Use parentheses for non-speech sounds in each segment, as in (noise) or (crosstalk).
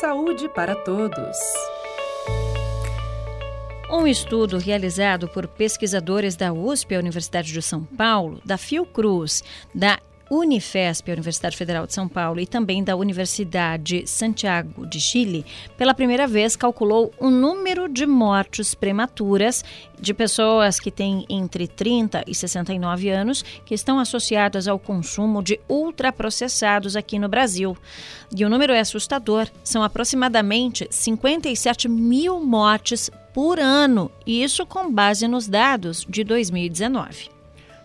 Saúde para todos. Um estudo realizado por pesquisadores da USP, a Universidade de São Paulo, da Fiocruz, da Unifesp, a Universidade Federal de São Paulo, e também da Universidade Santiago de Chile, pela primeira vez calculou o número de mortes prematuras de pessoas que têm entre 30 e 69 anos que estão associadas ao consumo de ultraprocessados aqui no Brasil. E o número é assustador, são aproximadamente 57 mil mortes por ano, e isso com base nos dados de 2019.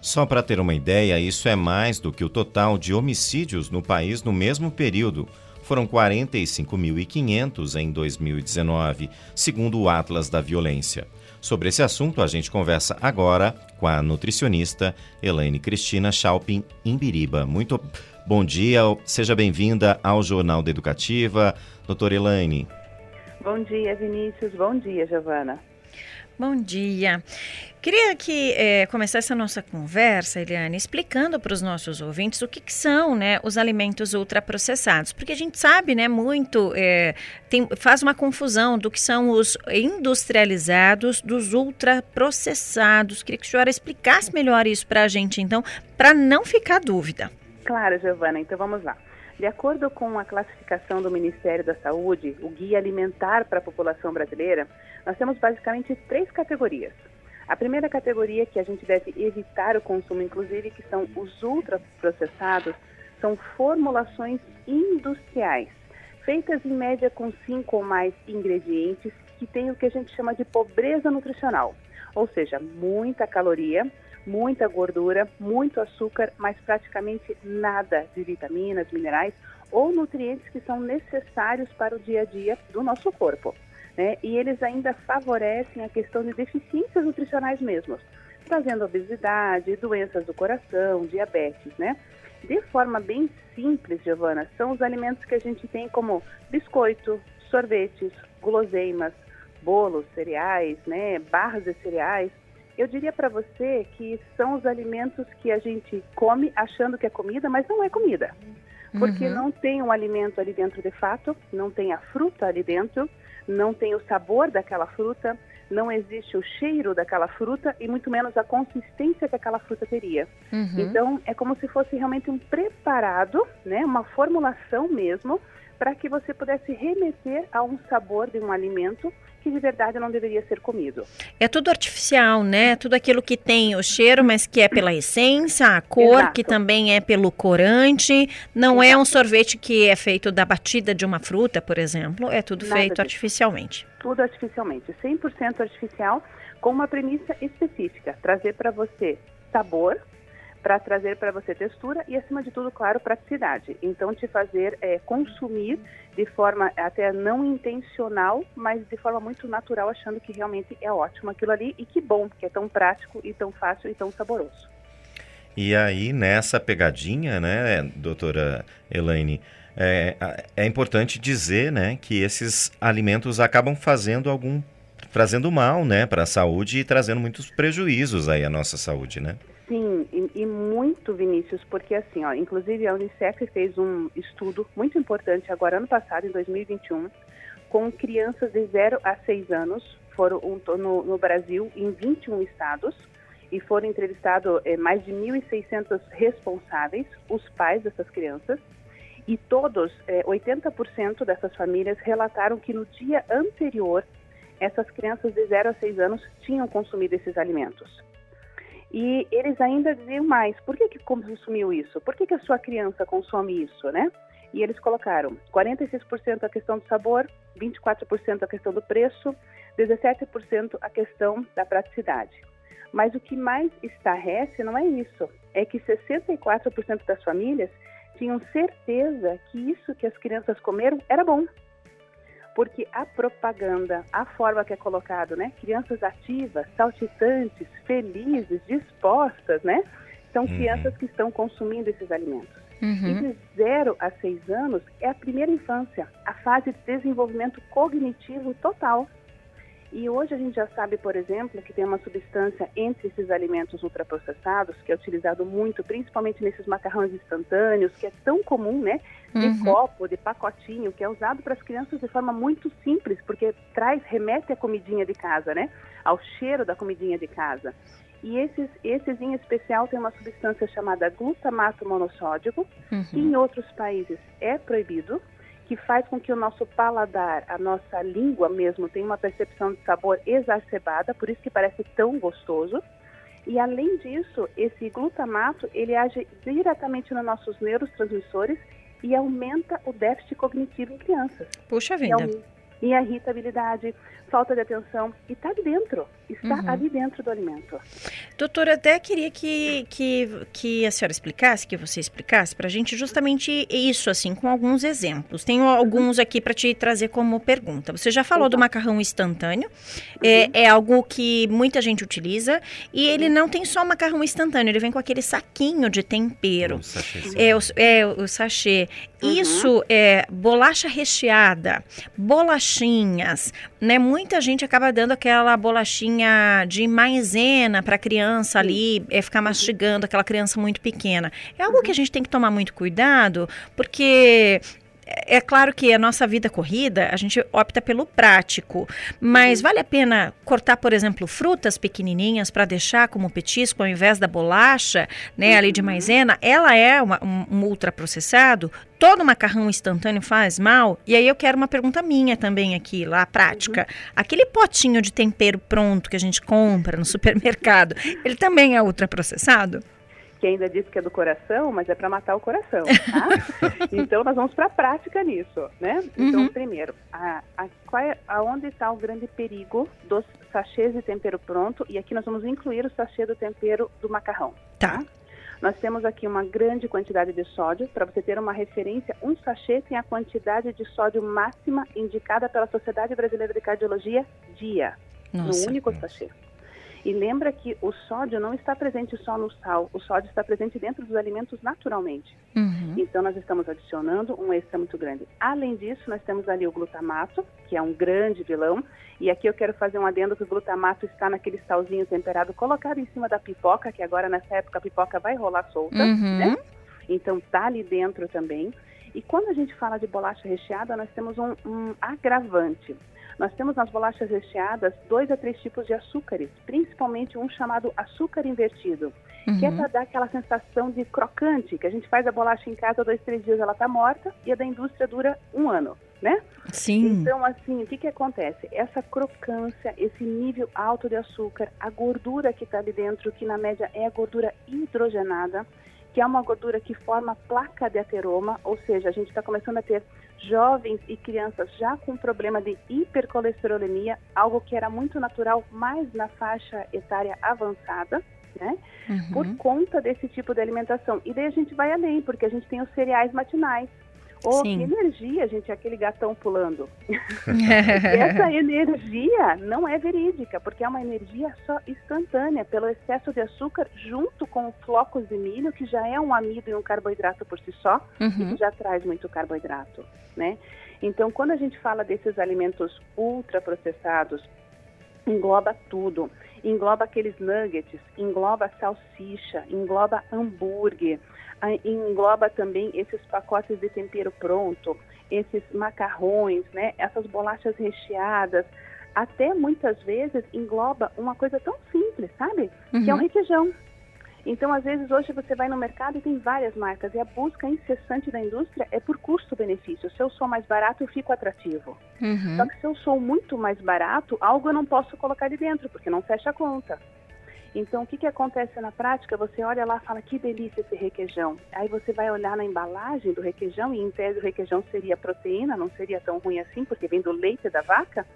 Só para ter uma ideia, isso é mais do que o total de homicídios no país no mesmo período. Foram 45.500 em 2019, segundo o Atlas da Violência. Sobre esse assunto, a gente conversa agora com a nutricionista Elaine Cristina Chalpin Imbiriba. Muito bom dia, seja bem-vinda ao Jornal da Educativa. Doutora Elaine. Bom dia, Vinícius. Bom dia, Giovana. Bom dia. Queria que é, começasse a nossa conversa, Eliane, explicando para os nossos ouvintes o que, que, são né, os alimentos ultraprocessados, porque a gente sabe né, muito, é, tem, faz uma confusão do que são os industrializados dos ultraprocessados. Queria que a senhora explicasse melhor isso para a gente, então, para não ficar dúvida. Claro, Giovana, então vamos lá. De acordo com a classificação do Ministério da Saúde, o Guia Alimentar para a População Brasileira, nós temos basicamente três categorias. A primeira categoria que a gente deve evitar o consumo, inclusive, que são os ultraprocessados, são formulações industriais, feitas em média com cinco ou mais ingredientes, que têm o que a gente chama de pobreza nutricional, ou seja, muita caloria, muita gordura, muito açúcar, mas praticamente nada de vitaminas, minerais ou nutrientes que são necessários para o dia a dia do nosso corpo. Né? E eles ainda favorecem a questão de deficiências nutricionais mesmo, trazendo obesidade, doenças do coração, diabetes, né? De forma bem simples, Giovana, são os alimentos que a gente tem como biscoito, sorvetes, guloseimas, bolos, cereais, né, barras de cereais, eu diria para você que são os alimentos que a gente come achando que é comida, mas não é comida. Porque uhum. não tem um alimento ali dentro de fato, não tem a fruta ali dentro, não tem o sabor daquela fruta, não existe o cheiro daquela fruta e muito menos a consistência que aquela fruta teria. Uhum. Então, é como se fosse realmente um preparado, né, uma formulação mesmo, para que você pudesse remeter a um sabor de um alimento que de verdade não deveria ser comido. É tudo artificial, né? Tudo aquilo que tem o cheiro, mas que é pela essência, a cor, Exato. que também é pelo corante. Não Exato. é um sorvete que é feito da batida de uma fruta, por exemplo. É tudo Nada feito disso. artificialmente. Tudo artificialmente, 100% artificial, com uma premissa específica: trazer para você sabor, para trazer para você textura e, acima de tudo, claro, praticidade. Então, te fazer é, consumir de forma até não intencional, mas de forma muito natural, achando que realmente é ótimo aquilo ali e que bom, que é tão prático e tão fácil e tão saboroso. E aí, nessa pegadinha, né, doutora Elaine, é, é importante dizer, né, que esses alimentos acabam fazendo algum trazendo mal, né, para a saúde e trazendo muitos prejuízos aí à nossa saúde, né? Sim, muito, Vinícius, porque assim, ó, inclusive a Unicef fez um estudo muito importante agora ano passado, em 2021, com crianças de 0 a 6 anos, foram no, no, Brasil, em 21 estados, e foram entrevistados é, mais de 1.600 responsáveis, os pais dessas crianças, e todos, é, eh, 80% dessas famílias relataram que no dia anterior, essas crianças de 0 a 6 anos tinham consumido esses alimentos. E eles ainda diziam mais, por que, que consumiu isso? Por que, que a sua criança consome isso, né? E eles colocaram 46% a questão do sabor, 24% a questão do preço, 17% a questão da praticidade. Mas o que mais estarrece não é isso, é que 64% das famílias tinham certeza que isso que as crianças comeram era bom porque a propaganda, a forma que é colocado, né? Crianças ativas, saltitantes, felizes, dispostas, né? São uhum. crianças que estão consumindo esses alimentos. Uhum. E de 0 a 6 anos é a primeira infância, a fase de desenvolvimento cognitivo total. E hoje a gente já sabe, por exemplo, que tem uma substância entre esses alimentos ultraprocessados, que é utilizado muito, principalmente nesses macarrões instantâneos, que é tão comum, né? De uhum. copo, de pacotinho, que é usado para as crianças de forma muito simples, porque traz, remete à comidinha de casa, né? Ao cheiro da comidinha de casa. E esses, esses em especial tem uma substância chamada glutamato monossódico, uhum. que em outros países é proibido, que faz com que o nosso paladar, a nossa língua mesmo, tenha uma percepção de sabor exacerbada, por isso que parece tão gostoso. E além disso, esse glutamato, ele age diretamente nos nossos neurotransmissores e aumenta o déficit cognitivo em crianças. Puxa vida. E, e a irritabilidade, falta de atenção, e está ali dentro, está uhum. ali dentro do alimento. Doutora, até queria que, que, que a senhora explicasse, que você explicasse para a gente justamente isso, assim, com alguns exemplos. Tenho alguns aqui para te trazer como pergunta. Você já falou do macarrão instantâneo, é, uhum. é, é, algo que muita gente utiliza, e ele não tem só macarrão instantâneo, ele vem com aquele saquinho de tempero. O é, o, é, o sachê. Uhum. Isso é bolacha recheada, bolachinhas, né? Muita gente acaba dando aquela bolachinha de maisena para criança ali é, ficar mastigando, aquela criança muito pequena. É algo que a gente tem que tomar muito cuidado, porque é claro que a nossa vida corrida, a gente opta pelo prático, mas uhum. vale a pena cortar, por exemplo, frutas pequenininhas para deixar como petisco ao invés da bolacha, né, ali de uhum. maisena? Ela é uma, um, um ultraprocessado? Todo macarrão instantâneo faz mal? E aí eu quero uma pergunta minha também aqui, lá prática. Uhum. Aquele potinho de tempero pronto que a gente compra no supermercado, ele também é ultraprocessado? Que ainda diz que é do coração, mas é para matar o coração, tá? (laughs) então nós vamos para a prática nisso, né? Então, uhum. primeiro, a, a, qual é, aonde está o grande perigo dos sachês de tempero pronto? E aqui nós vamos incluir o sachê do tempero do macarrão. Tá. tá? Nós temos aqui uma grande quantidade de sódio. Para você ter uma referência, um sachê tem a quantidade de sódio máxima indicada pela Sociedade Brasileira de Cardiologia dia. Nossa, no único nossa. sachê. E lembra que o sódio não está presente só no sal, o sódio está presente dentro dos alimentos naturalmente. Uhum. Então nós estamos adicionando um extra muito grande. Além disso, nós temos ali o glutamato, que é um grande vilão. E aqui eu quero fazer um adendo que o glutamato está naquele salzinho temperado colocado em cima da pipoca, que agora nessa época a pipoca vai rolar solta, uhum. né? Então tá ali dentro também. E quando a gente fala de bolacha recheada, nós temos um, um agravante. Nós temos nas bolachas recheadas dois a três tipos de açúcares, principalmente um chamado açúcar invertido, uhum. que é uhum. para dar aquela sensação de crocante, que a gente faz a bolacha em casa dois, três dias ela está morta e a da indústria dura um ano, né? Sim. Então, assim, o que, que acontece? Essa crocância, esse nível alto de açúcar, a gordura que está ali dentro, que na média é a gordura hidrogenada, que é uma gordura que forma placa de ateroma, ou seja, a gente está começando a ter jovens e crianças já com problema de hipercolesterolemia, algo que era muito natural mais na faixa etária avançada, né? Uhum. Por conta desse tipo de alimentação. E daí a gente vai além, porque a gente tem os cereais matinais, Oh, Sim. que energia, gente, aquele gatão pulando. (laughs) Essa energia não é verídica, porque é uma energia só instantânea, pelo excesso de açúcar, junto com os flocos de milho, que já é um amido e um carboidrato por si só, uhum. e que já traz muito carboidrato, né? Então, quando a gente fala desses alimentos ultraprocessados, engloba tudo. Engloba aqueles nuggets, engloba salsicha, engloba hambúrguer, engloba também esses pacotes de tempero pronto, esses macarrões, né, essas bolachas recheadas, até muitas vezes engloba uma coisa tão simples, sabe? Uhum. Que é um uhum. requeijão. Então, às vezes, hoje você vai no mercado e tem várias marcas, e a busca incessante da indústria é por custo-benefício. Se eu sou mais barato, eu fico atrativo. Uhum. Só que se eu sou muito mais barato, algo eu não posso colocar ali dentro, porque não fecha a conta. Então, o que, que acontece na prática? Você olha lá e fala, que delícia esse requeijão. Aí você vai olhar na embalagem do requeijão, e em tese o requeijão seria proteína, não seria tão ruim assim, porque vem do leite da vaca.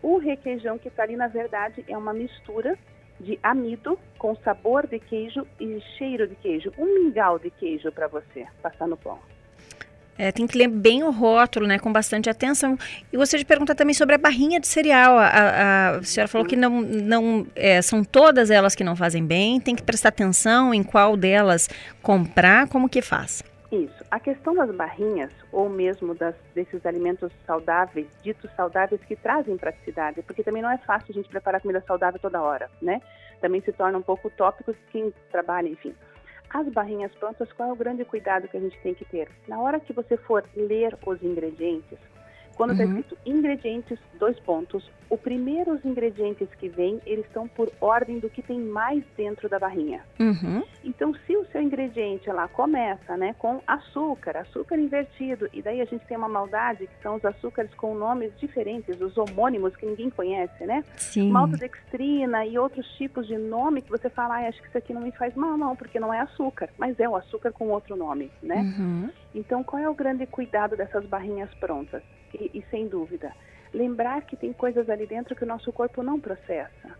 O requeijão que está ali, na verdade, é uma mistura de amido com sabor de queijo e cheiro de queijo. Um mingau de queijo para você passar no pão. É, tem que ler bem o rótulo, né, com bastante atenção. E você de pergunta também sobre a barrinha de cereal. A, a, a senhora falou que não, não é, são todas elas que não fazem bem. Tem que prestar atenção em qual delas comprar, como que faz? Isso. A questão das barrinhas, ou mesmo das, desses alimentos saudáveis, ditos saudáveis, que trazem praticidade, porque também não é fácil a gente preparar comida saudável toda hora, né? Também se torna um pouco utópico quem trabalha, enfim. As barrinhas prontas, qual é o grande cuidado que a gente tem que ter? Na hora que você for ler os ingredientes, quando está uhum. escrito ingredientes, dois pontos, o primeiro os ingredientes que vêm, eles estão por ordem do que tem mais dentro da barrinha. Uhum. Então, se o seu ingrediente lá começa, né, com açúcar, açúcar invertido, e daí a gente tem uma maldade que são os açúcares com nomes diferentes, os homônimos que ninguém conhece, né? Sim. Maltodextrina e outros tipos de nome que você fala, ah, acho que isso aqui não me faz mal, não, porque não é açúcar, mas é o açúcar com outro nome, né? Uhum. Então, qual é o grande cuidado dessas barrinhas prontas? E, sem dúvida, lembrar que tem coisas ali dentro que o nosso corpo não processa.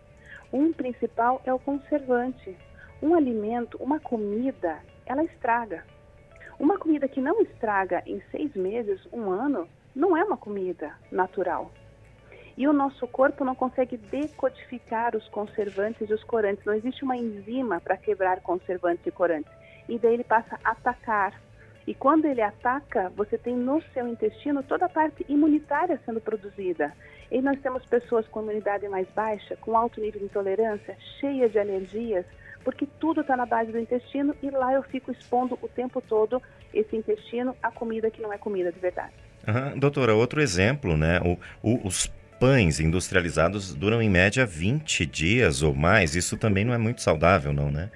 Um principal é o conservante. Um alimento, uma comida, ela estraga. Uma comida que não estraga em seis meses, um ano, não é uma comida natural. E o nosso corpo não consegue decodificar os conservantes e os corantes. Não existe uma enzima para quebrar conservantes e corantes. E daí ele passa a atacar e quando ele ataca, você tem no seu intestino toda a parte imunitária sendo produzida. E nós temos pessoas com imunidade mais baixa, com alto nível de intolerância, cheias de alergias, porque tudo está na base do intestino e lá eu fico expondo o tempo todo esse intestino à comida que não é comida de verdade. Uhum. Doutora, outro exemplo, né? O, o, os pães industrializados duram em média 20 dias ou mais. Isso também não é muito saudável, não, né?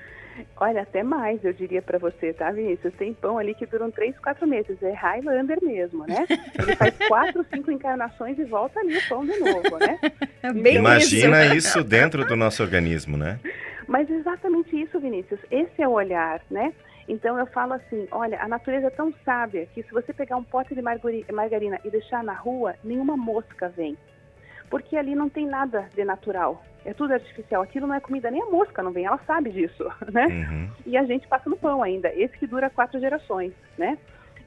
Olha, até mais, eu diria para você, tá, Vinícius? Tem pão ali que duram três, quatro meses. É Highlander mesmo, né? Ele faz (laughs) quatro, cinco encarnações e volta ali o pão de novo, né? É bem Imagina isso. (laughs) isso dentro do nosso organismo, né? Mas exatamente isso, Vinícius. Esse é o olhar, né? Então eu falo assim, olha, a natureza é tão sábia que se você pegar um pote de margarina e deixar na rua, nenhuma mosca vem. Porque ali não tem nada de natural é tudo artificial. Aquilo não é comida, nem a mosca não vem, ela sabe disso, (laughs) né? Uhum. E a gente passa no pão ainda, esse que dura quatro gerações, né?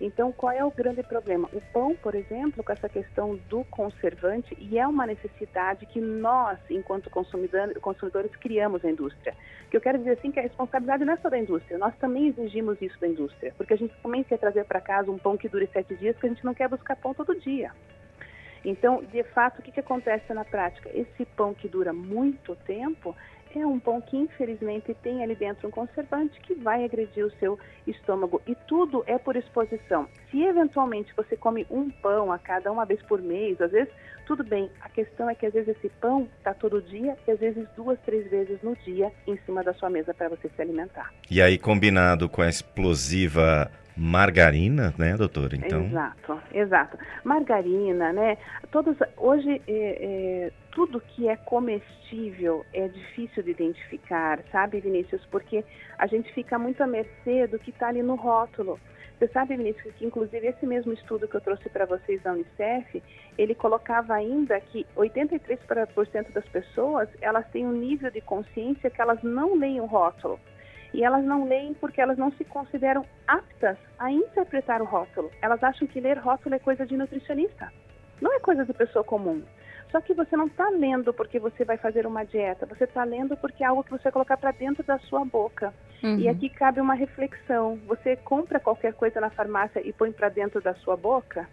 Então, qual é o grande problema? O pão, por exemplo, com essa questão do conservante, e é uma necessidade que nós, enquanto consumidores, criamos na indústria. Que eu quero dizer assim que a responsabilidade não é só da indústria, nós também exigimos isso da indústria, porque a gente também quer trazer para casa um pão que dure sete dias, porque a gente não quer buscar pão todo dia. Então, de fato, o que, que acontece na prática? Esse pão que dura muito tempo é um pão que, infelizmente, tem ali dentro um conservante que vai agredir o seu estômago. E tudo é por exposição. Se eventualmente você come um pão a cada uma vez por mês, às vezes, tudo bem. A questão é que às vezes esse pão está todo dia e às vezes duas, três vezes no dia em cima da sua mesa para você se alimentar. E aí, combinado com a explosiva margarina, né, doutora? Então... Exato, exato. Margarina, né? Todos, hoje, é, é, tudo que é comestível é difícil de identificar, sabe, Vinícius? Porque a gente fica muito à mercê do que está ali no rótulo. Você sabe, Vinícius, que inclusive esse mesmo estudo que eu trouxe para vocês da Unicef, ele colocava ainda que 83% das pessoas, elas têm um nível de consciência que elas não leem o rótulo. E elas não leem porque elas não se consideram aptas a interpretar o rótulo. Elas acham que ler rótulo é coisa de nutricionista. Não é coisa de pessoa comum. Só que você não está lendo porque você vai fazer uma dieta, você está lendo porque é algo que você vai colocar para dentro da sua boca. Uhum. E aqui cabe uma reflexão. Você compra qualquer coisa na farmácia e põe para dentro da sua boca?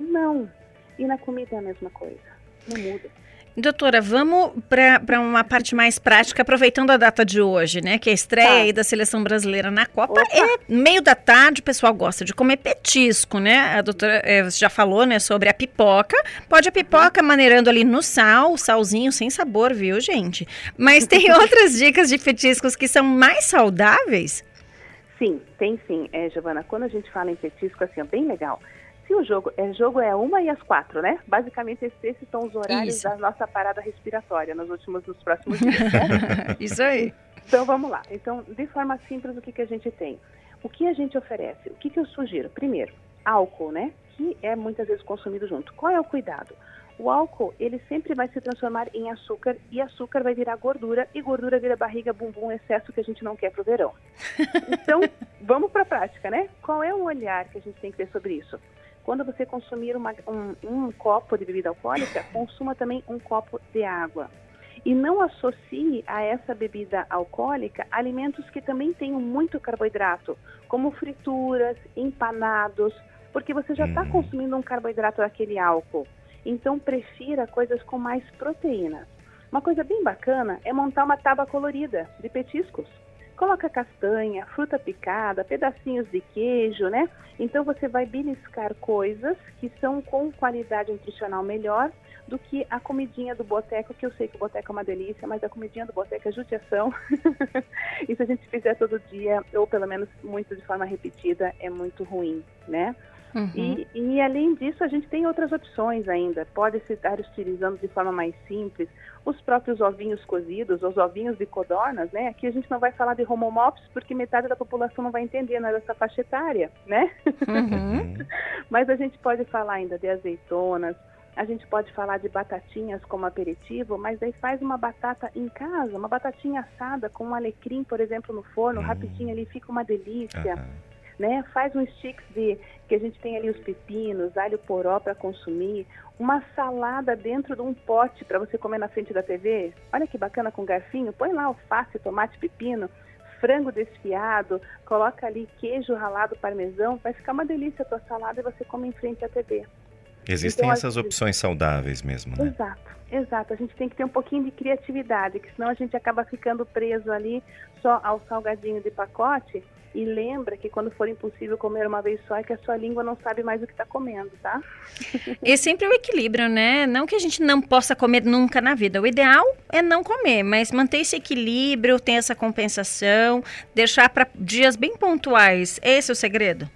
Não. E na comida é a mesma coisa. Não muda. Doutora, vamos para uma parte mais prática, aproveitando a data de hoje, né? Que é a estreia tá. da seleção brasileira na Copa. Opa. É meio da tarde, o pessoal gosta de comer petisco, né? A doutora é, já falou, né, sobre a pipoca. Pode a pipoca maneirando ali no sal, salzinho sem sabor, viu, gente? Mas tem (laughs) outras dicas de petiscos que são mais saudáveis? Sim, tem sim, é, Giovana. Quando a gente fala em petisco, assim, é bem legal se o jogo é jogo é uma e as quatro, né? Basicamente esses são os horários Isso. da nossa parada respiratória nos últimos, nos próximos dias. Né? (laughs) Isso aí. Então vamos lá. Então, de forma simples, o que, que a gente tem? O que a gente oferece? O que, que eu sugiro? Primeiro, álcool, né? Que é muitas vezes consumido junto. Qual é o cuidado? O álcool, ele sempre vai se transformar em açúcar e açúcar vai virar gordura e gordura vira barriga, bumbum, excesso que a gente não quer pro verão. (laughs) Então, vamos para a prática, né? Qual é o olhar que a gente tem que ter sobre isso? Quando você consumir uma, um, um copo de bebida alcoólica, consuma também um copo de água. E não associe a essa bebida alcoólica alimentos que também tenham muito carboidrato, como frituras, empanados, porque você já está uhum. consumindo um carboidrato daquele álcool. Então, prefira coisas com mais proteínas. Uma coisa bem bacana é montar uma tábua colorida de petiscos. Coloca castanha, fruta picada, pedacinhos de queijo, né? Então você vai beliscar coisas que são com qualidade nutricional melhor do que a comidinha do boteco, que eu sei que o boteco é uma delícia, mas a comidinha do boteco é judiação. (laughs) e se a gente fizer todo dia, ou pelo menos muito de forma repetida, é muito ruim, né? Uhum. E, e, além disso, a gente tem outras opções ainda. Pode-se estar utilizando de forma mais simples os próprios ovinhos cozidos, os ovinhos de codornas, né? Aqui a gente não vai falar de homomops porque metade da população não vai entender nada dessa faixa etária, né? Uhum. (laughs) Mas a gente pode falar ainda de azeitonas, a gente pode falar de batatinhas como aperitivo, mas aí faz uma batata em casa, uma batatinha assada com um alecrim, por exemplo, no forno, uhum. rapidinho ali, fica uma delícia. Uhum né? Faz um sticks de que a gente tem ali os pepinos, alho poró para consumir, uma salada dentro de um pote para você comer na frente da TV. Olha que bacana com garfinho, põe lá alface, tomate, pepino, frango desfiado, coloca ali queijo ralado parmesão, vai ficar uma delícia a tua salada e você come em frente à TV. Existem então, essas opções saudáveis mesmo, né? Exato, exato. A gente tem que ter um pouquinho de criatividade, que senão a gente acaba ficando preso ali só ao salgadinho de pacote e lembra que quando for impossível comer uma vez só, é que a sua língua não sabe mais o que está comendo, tá? (laughs) E sempre o equilíbrio, né? Não que a gente não possa comer nunca na vida. O ideal é não comer, mas manter esse equilíbrio, ter essa compensação, deixar para dias bem pontuais. Esse é o segredo?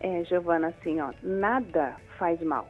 É, Giovana, assim, ó, nada faz mal.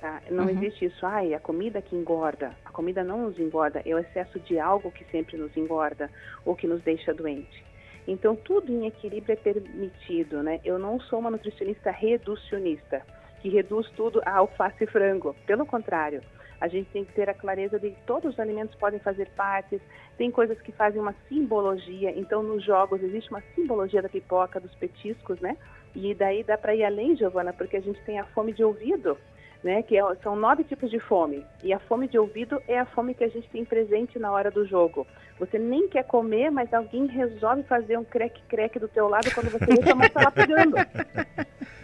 Tá? Não uhum. existe isso, ai, a comida que engorda. A comida não nos engorda, é o excesso de algo que sempre nos engorda ou que nos deixa doente. Então, tudo em equilíbrio é permitido, né? Eu não sou uma nutricionista reducionista, que reduz tudo a alface e frango. Pelo contrário, a gente tem que ter a clareza de que todos os alimentos podem fazer parte, tem coisas que fazem uma simbologia. Então, nos jogos existe uma simbologia da pipoca, dos petiscos, né? E daí dá para ir além, Giovana, porque a gente tem a fome de ouvido né? Que é, são nove tipos de fome. E a fome de ouvido é a fome que a gente tem presente na hora do jogo. Você nem quer comer, mas alguém resolve fazer um creque-creque do teu lado quando você vê a mão está lá pegando.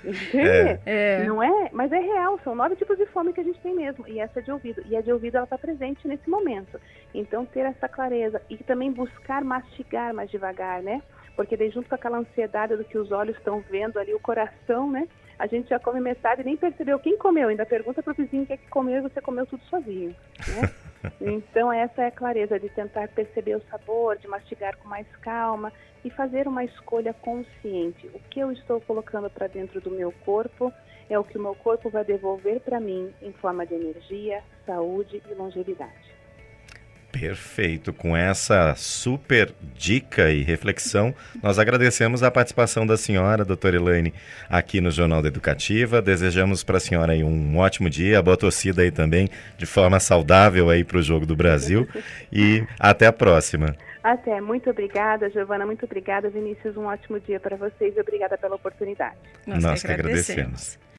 Entende? É. Não é? Mas é real, são nove tipos de fome que a gente tem mesmo. E essa é de ouvido. E a de ouvido, ela está presente nesse momento. Então, ter essa clareza. E também buscar mastigar mais devagar, né? Porque daí, junto com aquela ansiedade do que os olhos estão vendo ali, o coração, né? A gente já come metade e nem percebeu quem comeu. Ainda pergunta para o vizinho o que é que comeu e você comeu tudo sozinho. Né? (laughs) então, essa é a clareza de tentar perceber o sabor, de mastigar com mais calma e fazer uma escolha consciente. O que eu estou colocando para dentro do meu corpo é o que o meu corpo vai devolver para mim em forma de energia, saúde e longevidade. Perfeito. Com essa super dica e reflexão, nós agradecemos a participação da senhora, doutora Elaine, aqui no Jornal da Educativa. Desejamos para a senhora aí um ótimo dia, boa torcida aí também, de forma saudável aí para o Jogo do Brasil. E até a próxima. Até. Muito obrigada, Giovana. Muito obrigada, Vinícius. Um ótimo dia para vocês e obrigada pela oportunidade. Nós, Nós que agradecemos. agradecemos.